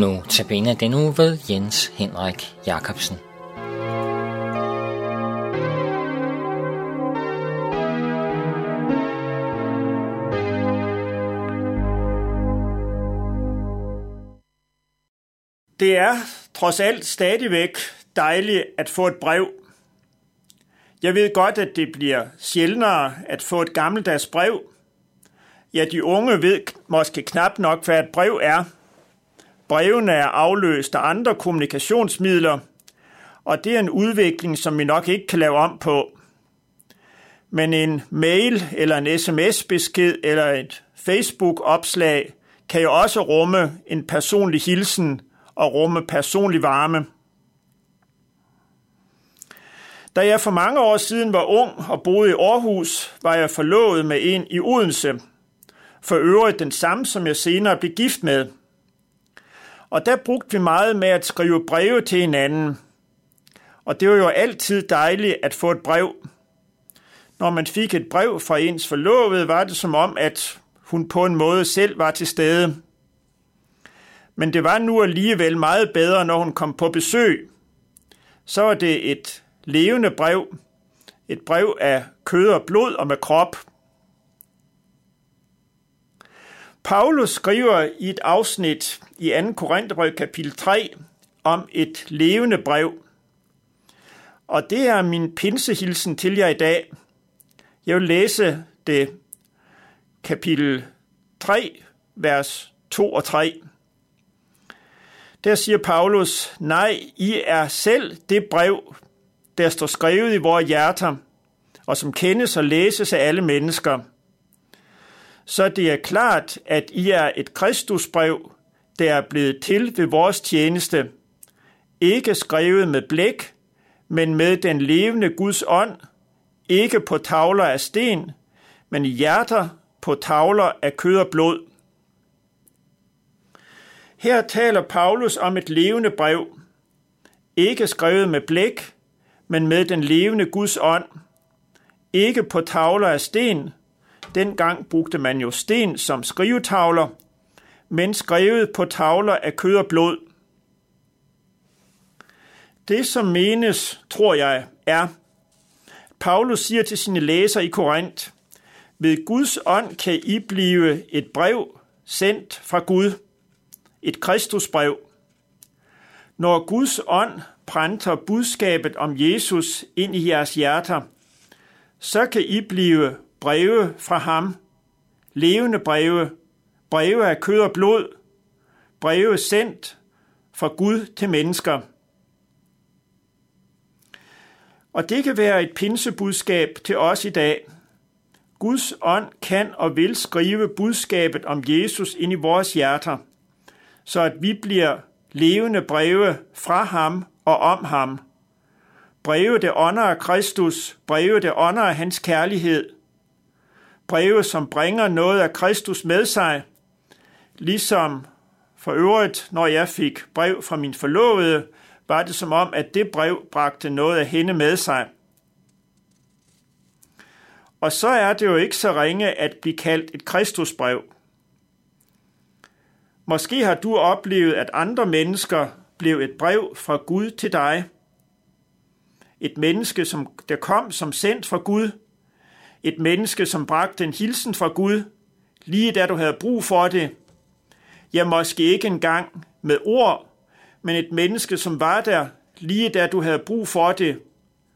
Nu tabiner den uge ved Jens Henrik Jacobsen. Det er trods alt stadigvæk dejligt at få et brev. Jeg ved godt, at det bliver sjældnere at få et gammeldags brev. Ja, de unge ved måske knap nok, hvad et brev er. Brevene er afløst af andre kommunikationsmidler, og det er en udvikling, som vi nok ikke kan lave om på. Men en mail eller en sms-besked eller et Facebook-opslag kan jo også rumme en personlig hilsen og rumme personlig varme. Da jeg for mange år siden var ung og boede i Aarhus, var jeg forlovet med en i Odense. For øvrigt den samme, som jeg senere blev gift med. Og der brugte vi meget med at skrive breve til hinanden. Og det var jo altid dejligt at få et brev. Når man fik et brev fra ens forlovede, var det som om, at hun på en måde selv var til stede. Men det var nu alligevel meget bedre, når hun kom på besøg. Så var det et levende brev, et brev af kød og blod og med krop. Paulus skriver i et afsnit i 2. Korintherbrev kapitel 3 om et levende brev. Og det er min pinsehilsen til jer i dag. Jeg vil læse det kapitel 3, vers 2 og 3. Der siger Paulus, nej, I er selv det brev, der står skrevet i vores hjerter, og som kendes og læses af alle mennesker. Så det er klart, at I er et Kristusbrev, der er blevet til ved vores tjeneste, ikke skrevet med blæk, men med den levende Guds ånd, ikke på tavler af sten, men i hjerter på tavler af kød og blod. Her taler Paulus om et levende brev, ikke skrevet med blæk, men med den levende Guds ånd. Ikke på tavler af sten, dengang brugte man jo sten som skrivetavler, men skrevet på tavler af kød og blod. Det, som menes, tror jeg, er, Paulus siger til sine læsere i Korinth, ved Guds ånd kan I blive et brev sendt fra Gud, et Kristusbrev. Når Guds ånd prænter budskabet om Jesus ind i jeres hjerter, så kan I blive breve fra ham, levende breve, breve af kød og blod, breve sendt fra Gud til mennesker. Og det kan være et pinsebudskab til os i dag. Guds ånd kan og vil skrive budskabet om Jesus ind i vores hjerter, så at vi bliver levende breve fra ham og om ham. Breve, det ånder af Kristus, breve, det ånder af hans kærlighed. Breve, som bringer noget af Kristus med sig, ligesom for øvrigt, når jeg fik brev fra min forlovede, var det som om, at det brev bragte noget af hende med sig. Og så er det jo ikke så ringe at blive kaldt et Kristusbrev. Måske har du oplevet, at andre mennesker blev et brev fra Gud til dig. Et menneske, som der kom som sendt fra Gud. Et menneske, som bragte en hilsen fra Gud, lige da du havde brug for det. Ja, måske ikke engang med ord, men et menneske, som var der, lige da du havde brug for det,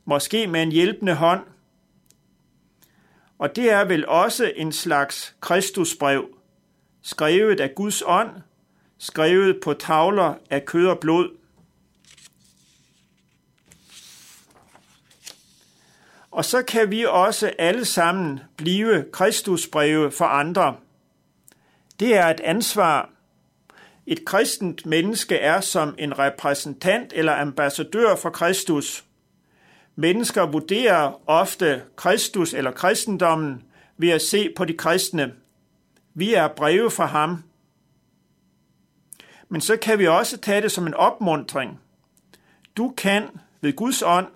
måske med en hjælpende hånd. Og det er vel også en slags Kristusbrev, skrevet af Guds ånd, skrevet på tavler af kød og blod. Og så kan vi også alle sammen blive Kristusbreve for andre. Det er et ansvar. Et kristent menneske er som en repræsentant eller ambassadør for Kristus. Mennesker vurderer ofte Kristus eller kristendommen ved at se på de kristne. Vi er breve fra ham. Men så kan vi også tage det som en opmundring. Du kan ved Guds ånd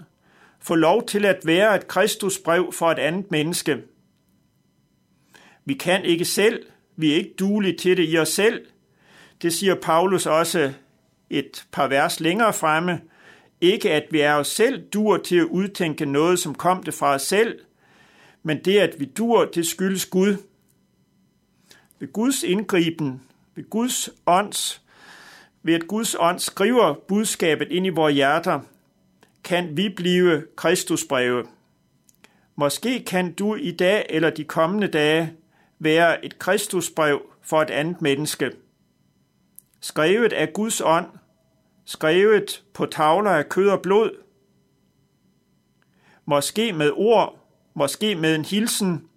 få lov til at være et Kristusbrev for et andet menneske. Vi kan ikke selv, vi er ikke duelige til det i os selv. Det siger Paulus også et par vers længere fremme. Ikke at vi er os selv dur til at udtænke noget, som kom det fra os selv, men det, at vi dur, det skyldes Gud. Ved Guds indgriben, ved Guds ånds, ved at Guds ånd skriver budskabet ind i vores hjerter, kan vi blive Kristusbreve. Måske kan du i dag eller de kommende dage være et Kristusbrev for et andet menneske. Skrevet af Guds ånd, skrevet på tavler af kød og blod, måske med ord, måske med en hilsen,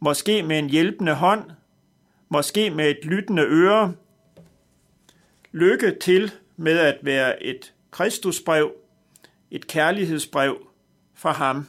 måske med en hjælpende hånd, måske med et lyttende øre. Lykke til med at være et Kristusbrev, et kærlighedsbrev fra ham.